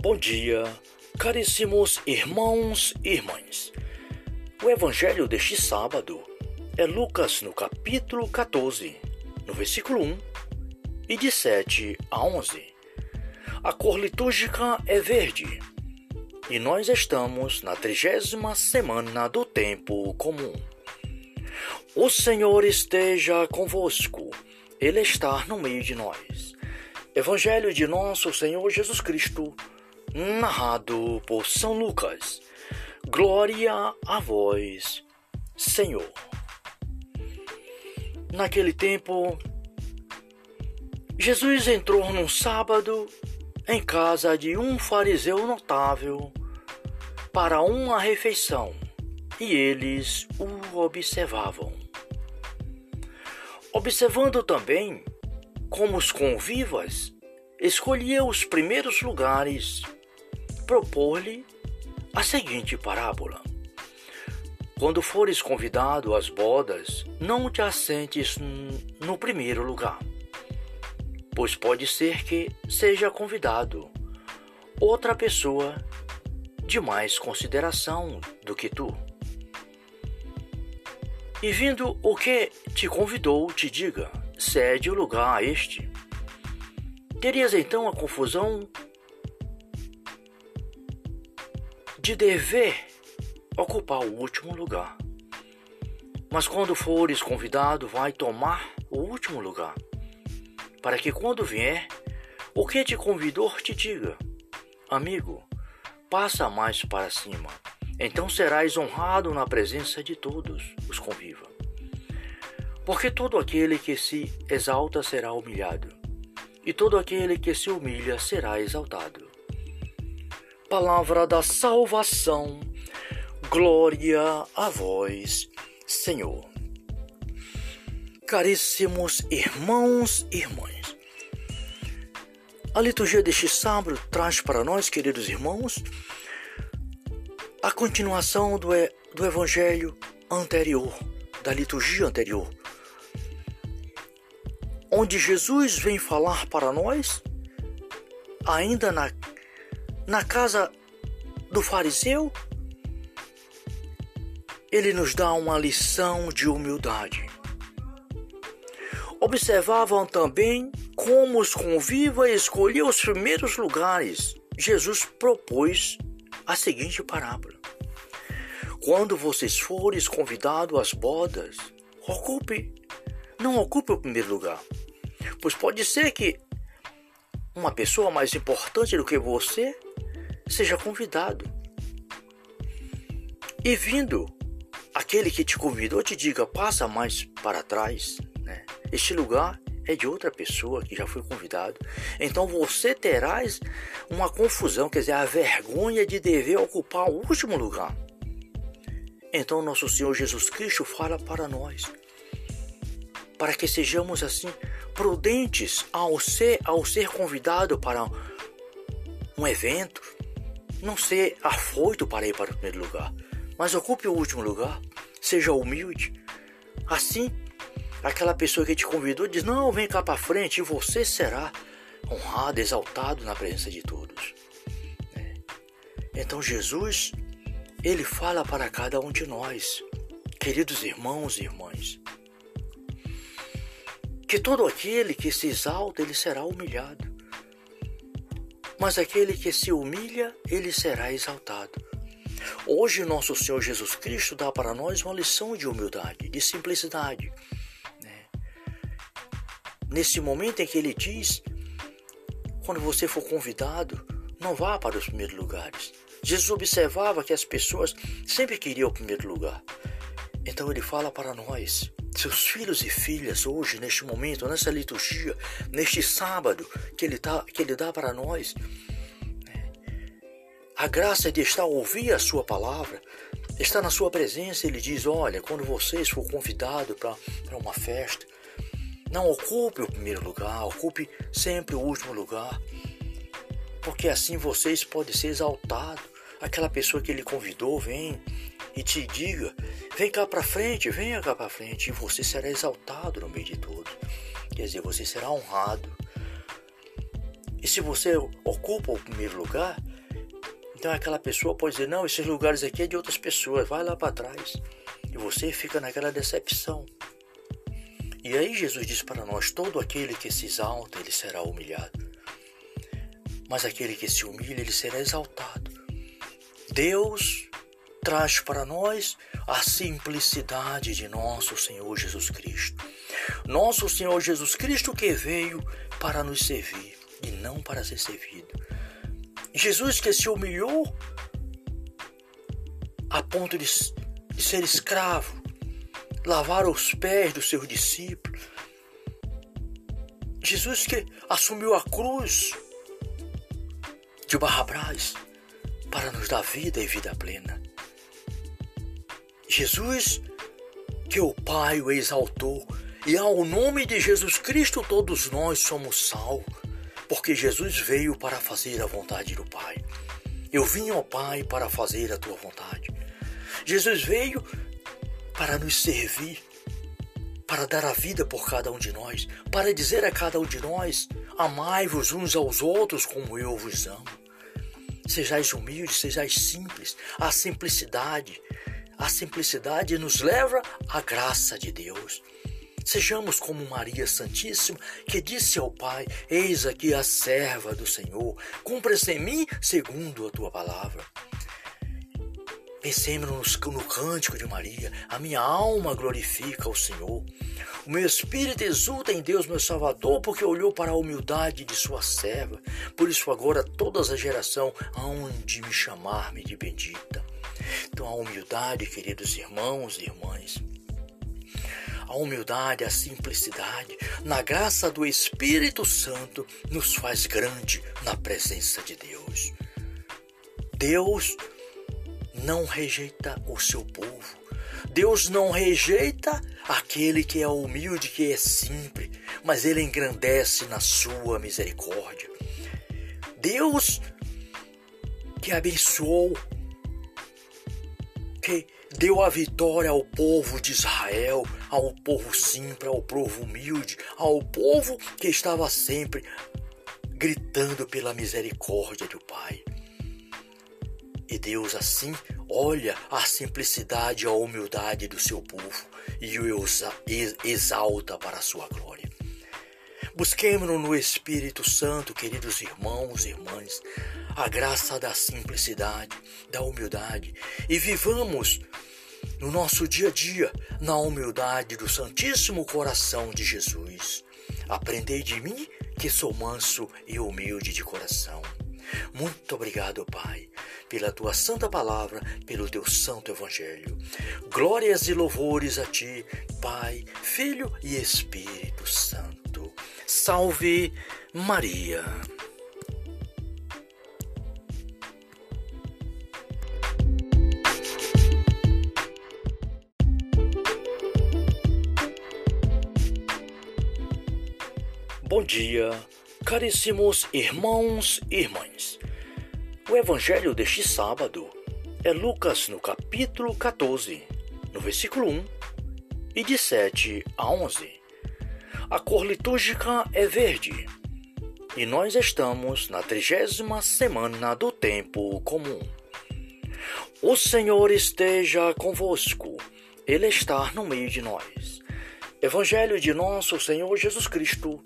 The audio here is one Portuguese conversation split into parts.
Bom dia, caríssimos irmãos e irmãs. O evangelho deste sábado é Lucas no capítulo 14, no versículo 1 e de 7 a 11. A cor litúrgica é verde e nós estamos na trigésima semana do tempo comum. O Senhor esteja convosco, Ele está no meio de nós. Evangelho de nosso Senhor Jesus Cristo narrado por São Lucas. Glória a vós, Senhor. Naquele tempo, Jesus entrou num sábado em casa de um fariseu notável para uma refeição e eles o observavam. Observando também como os convivas escolhia os primeiros lugares propor-lhe a seguinte parábola: Quando fores convidado às bodas, não te assentes no primeiro lugar, pois pode ser que seja convidado outra pessoa de mais consideração do que tu. E vindo o que te convidou, te diga: cede o lugar a este. Terias então a confusão de dever ocupar o último lugar. Mas quando fores convidado, vai tomar o último lugar, para que quando vier, o que te convidou te diga: Amigo, passa mais para cima. Então serás honrado na presença de todos os conviva. Porque todo aquele que se exalta será humilhado, e todo aquele que se humilha será exaltado palavra da salvação. Glória a vós, Senhor. Caríssimos irmãos e irmãs, a liturgia deste sábado traz para nós, queridos irmãos, a continuação do, do evangelho anterior, da liturgia anterior, onde Jesus vem falar para nós, ainda na na casa do fariseu, ele nos dá uma lição de humildade. Observavam também como os convivas escolhiam os primeiros lugares. Jesus propôs a seguinte parábola: Quando vocês forem convidados às bodas, ocupe, não ocupe o primeiro lugar, pois pode ser que uma pessoa mais importante do que você seja convidado. E vindo aquele que te convidou te diga, passa mais para trás, né? Este lugar é de outra pessoa que já foi convidado. Então você terás uma confusão, quer dizer, a vergonha de dever ocupar o último lugar. Então nosso Senhor Jesus Cristo fala para nós, para que sejamos assim prudentes ao ser ao ser convidado para um evento, não ser afoito para ir para o primeiro lugar, mas ocupe o último lugar. Seja humilde. Assim, aquela pessoa que te convidou diz: Não, vem cá para frente e você será honrado, exaltado na presença de todos. É. Então, Jesus, ele fala para cada um de nós, queridos irmãos e irmãs, que todo aquele que se exalta, ele será humilhado mas aquele que se humilha, ele será exaltado. Hoje, nosso Senhor Jesus Cristo dá para nós uma lição de humildade, de simplicidade. Né? Nesse momento em que ele diz: quando você for convidado, não vá para os primeiros lugares. Jesus observava que as pessoas sempre queriam o primeiro lugar. Então ele fala para nós seus filhos e filhas hoje, neste momento, nessa liturgia, neste sábado que ele, tá, que ele dá para nós. Né? A graça de estar a ouvir a sua palavra, estar na sua presença, ele diz: Olha, quando vocês for convidados para uma festa, não ocupe o primeiro lugar, ocupe sempre o último lugar, porque assim vocês podem ser exaltados. Aquela pessoa que ele convidou vem e te diga: vem cá para frente, venha cá para frente, e você será exaltado no meio de todos. Quer dizer, você será honrado. E se você ocupa o primeiro lugar, Então aquela pessoa pode dizer: não, esses lugares aqui é de outras pessoas, vai lá para trás. E você fica naquela decepção. E aí Jesus diz para nós: todo aquele que se exalta, ele será humilhado. Mas aquele que se humilha, ele será exaltado. Deus traz para nós a simplicidade de nosso Senhor Jesus Cristo. Nosso Senhor Jesus Cristo que veio para nos servir e não para ser servido. Jesus que se humilhou a ponto de, ser escravo, lavar os pés dos seus discípulos. Jesus que assumiu a cruz de Barrabás para nos dar vida e vida plena. Jesus que o Pai o exaltou e ao nome de Jesus Cristo todos nós somos salvos, porque Jesus veio para fazer a vontade do Pai. Eu vim ao Pai para fazer a tua vontade. Jesus veio para nos servir, para dar a vida por cada um de nós, para dizer a cada um de nós: amai-vos uns aos outros como eu vos amo. Sejais humildes, sejais simples. A simplicidade, a simplicidade nos leva à graça de Deus. Sejamos como Maria Santíssima, que disse ao Pai: Eis aqui a serva do Senhor, cumpra-se em mim segundo a tua palavra. Pensemos no, cântico de Maria: A minha alma glorifica o Senhor. O meu espírito exulta em Deus, meu Salvador, porque olhou para a humildade de sua serva. Por isso, agora, todas as gerações hão de me chamar-me de bendita. Então, a humildade, queridos irmãos e irmãs, a humildade, a simplicidade, na graça do Espírito Santo, nos faz grande na presença de Deus. Deus não rejeita o seu povo. Deus não rejeita aquele que é humilde, que é simples, mas ele engrandece na sua misericórdia. Deus que abençoou, deu a vitória ao povo de Israel, ao povo simples, ao povo humilde, ao povo que estava sempre gritando pela misericórdia do Pai. E Deus assim olha a simplicidade e a humildade do seu povo e o exalta para a sua glória. Busquemos no Espírito Santo, queridos irmãos e irmãs, a graça da simplicidade, da humildade e vivamos no nosso dia a dia na humildade do Santíssimo Coração de Jesus. Aprendei de mim que sou manso e humilde de coração. Muito obrigado, Pai, pela tua santa palavra, pelo teu santo evangelho. Glórias e louvores a ti, Pai, Filho e Espírito Santo. Salve Maria. Bom dia Caríssimos irmãos e irmãs, o evangelho deste sábado é Lucas no capítulo 14, no versículo 1 e de 7 a 11. A cor litúrgica é verde e nós estamos na trigésima semana do tempo comum. O Senhor esteja convosco, Ele está no meio de nós. Evangelho de nosso Senhor Jesus Cristo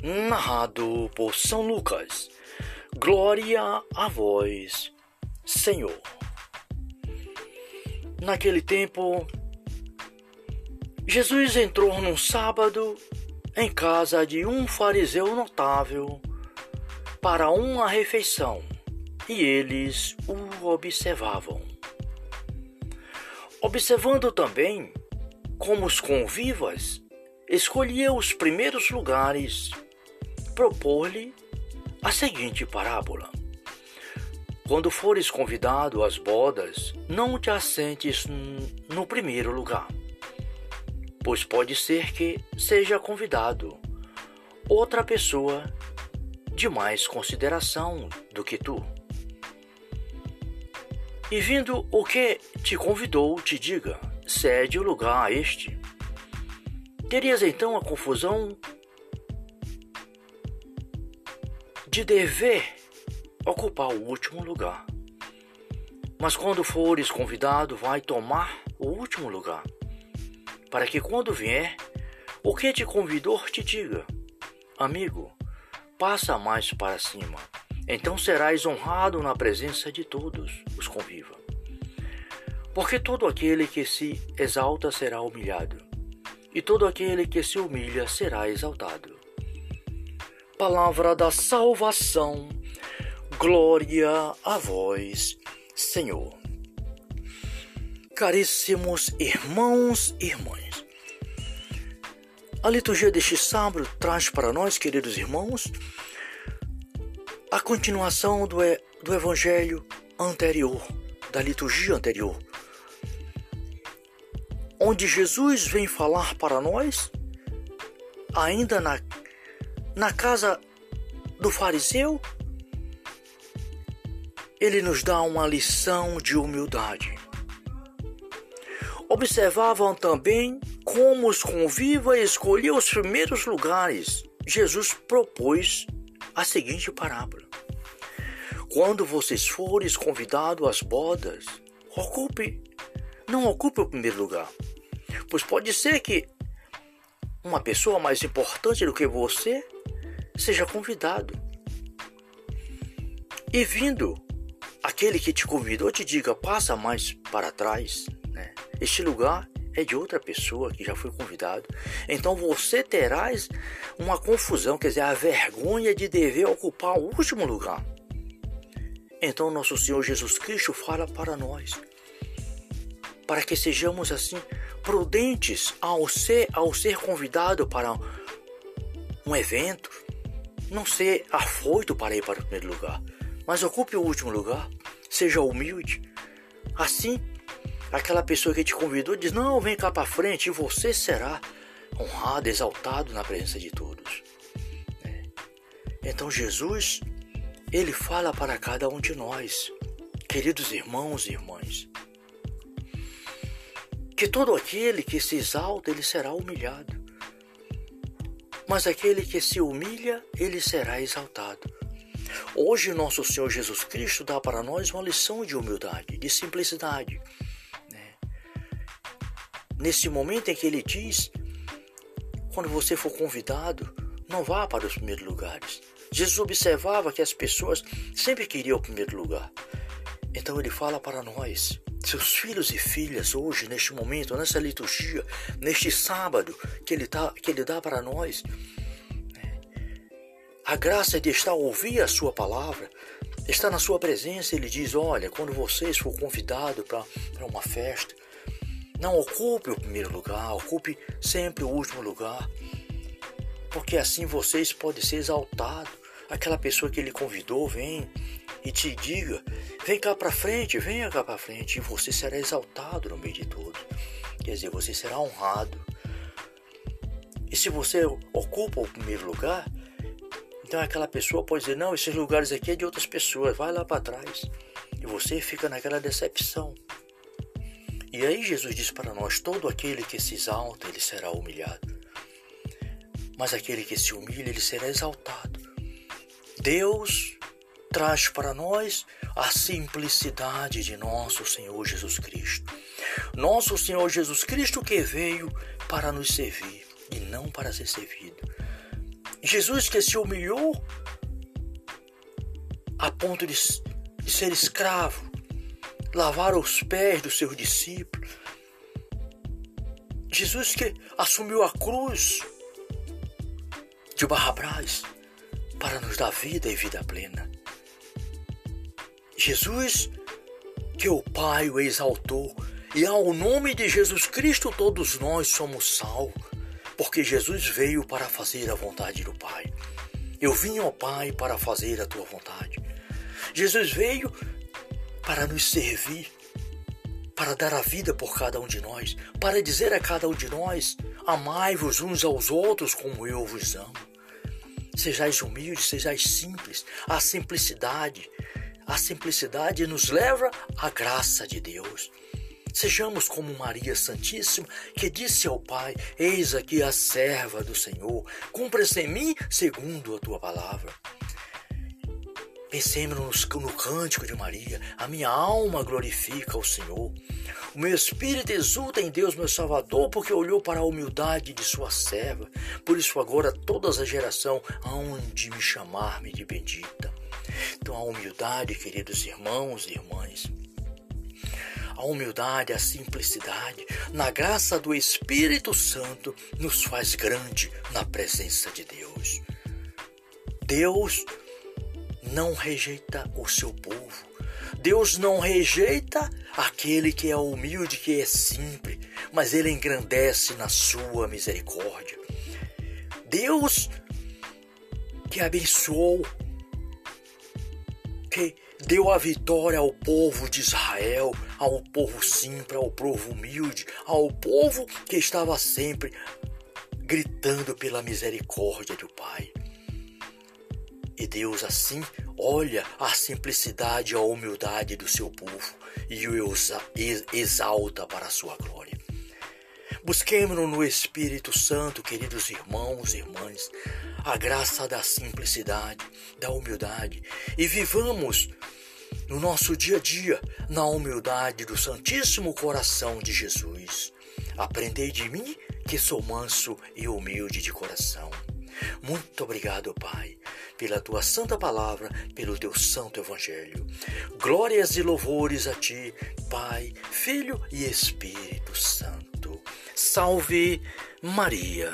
narrado por São Lucas. Glória a vós, Senhor. Naquele tempo, Jesus entrou num sábado em casa de um fariseu notável para uma refeição e eles o observavam. Observando também como os convivas escolhia os primeiros lugares propor-lhe a seguinte parábola: Quando fores convidado às bodas, não te assentes no primeiro lugar, pois pode ser que seja convidado outra pessoa de mais consideração do que tu. E vindo o que te convidou, te diga: cede o lugar a este. Terias então a confusão de dever ocupar o último lugar. Mas quando fores convidado, vai tomar o último lugar, para que quando vier, o que te convidou te diga: Amigo, passa mais para cima. Então serás honrado na presença de todos os conviva. Porque todo aquele que se exalta será humilhado, e todo aquele que se humilha será exaltado. Palavra da salvação, glória a vós, Senhor. Caríssimos irmãos e irmãs, a liturgia deste sábado traz para nós, queridos irmãos, a continuação do, do evangelho anterior, da liturgia anterior, onde Jesus vem falar para nós, ainda na, na casa do fariseu, ele nos dá uma lição de humildade. Observavam também como os conviva escolheu os primeiros lugares. Jesus propôs a seguinte parábola: Quando vocês forem convidados às bodas, ocupe, não ocupe o primeiro lugar, pois pode ser que uma pessoa mais importante do que você seja convidado. E vindo aquele que te convidou te diga passa mais para trás, né? Este lugar é de outra pessoa que já foi convidado. Então você terás uma confusão, quer dizer, a vergonha de dever ocupar o último lugar. Então nosso Senhor Jesus Cristo fala para nós, para que sejamos assim prudentes ao ser ao ser convidado para um evento, não ser afoito para ir para o primeiro lugar, mas ocupe o último lugar, seja humilde. Assim, aquela pessoa que te convidou diz: Não, vem cá para frente e você será honrado, exaltado na presença de todos. É. Então, Jesus, ele fala para cada um de nós, queridos irmãos e irmãs, que todo aquele que se exalta, ele será humilhado. Mas aquele que se humilha, ele será exaltado. Hoje, nosso Senhor Jesus Cristo dá para nós uma lição de humildade, de simplicidade nesse momento em que ele diz: quando você for convidado, não vá para os primeiros lugares. Jesus observava que as pessoas sempre queriam o primeiro lugar. Então ele fala para nós, seus filhos e filhas, hoje, neste momento, nessa liturgia, neste sábado que ele, tá, que ele dá para nós, a graça de estar a ouvir a sua palavra, estar na sua presença, ele diz: Olha, quando vocês for convidados para uma festa, não ocupe o primeiro lugar, ocupe sempre o último lugar, porque assim vocês podem ser exaltados. Aquela pessoa que ele convidou vem e te diga: vem cá para frente, venha cá para frente, e você será exaltado no meio de todos. Quer dizer, você será honrado. E se você ocupa o primeiro lugar, então aquela pessoa pode dizer: não, esses lugares aqui é de outras pessoas, vai lá para trás. E você fica naquela decepção. E aí Jesus diz para nós: todo aquele que se exalta, ele será humilhado. Mas aquele que se humilha, ele será exaltado. Deus traz para nós a simplicidade de nosso Senhor Jesus Cristo. Nosso Senhor Jesus Cristo que veio para nos servir e não para ser servido. Jesus que se humilhou a ponto de, ser escravo, lavar os pés dos seus discípulos. Jesus que assumiu a cruz de Barrabás para nos dar vida e vida plena. Jesus que o Pai o exaltou e ao nome de Jesus Cristo todos nós somos salvos, porque Jesus veio para fazer a vontade do Pai. Eu vim ao Pai para fazer a tua vontade. Jesus veio para nos servir, para dar a vida por cada um de nós, para dizer a cada um de nós: amai-vos uns aos outros como eu vos amo. Sejais humildes, sejais simples. A simplicidade, a simplicidade nos leva à graça de Deus. Sejamos como Maria Santíssima, que disse ao Pai: Eis aqui a serva do Senhor, cumpra-se em mim segundo a tua palavra. Pensemos no cântico de Maria. A minha alma glorifica o Senhor. O meu espírito exulta em Deus, meu Salvador, porque olhou para a humildade de sua serva. Por isso agora todas a geração hão de me chamar-me de bendita. Então a humildade, queridos irmãos e irmãs, a humildade, a simplicidade, na graça do Espírito Santo, nos faz grande na presença de Deus. Deus não rejeita o seu povo. Deus não rejeita aquele que é humilde, que é simples, mas ele engrandece na sua misericórdia. Deus que abençoou, que deu a vitória ao povo de Israel, ao povo simples, ao povo humilde, ao povo que estava sempre gritando pela misericórdia do Pai. E Deus assim olha a simplicidade e a humildade do seu povo e o exalta para a sua glória. Busquemos no Espírito Santo, queridos irmãos e irmãs, a graça da simplicidade, da humildade e vivamos no nosso dia a dia na humildade do Santíssimo Coração de Jesus. Aprendei de mim que sou manso e humilde de coração. Muito obrigado, Pai, pela tua santa palavra, pelo teu santo evangelho. Glórias e louvores a ti, Pai, Filho e Espírito Santo. Salve Maria.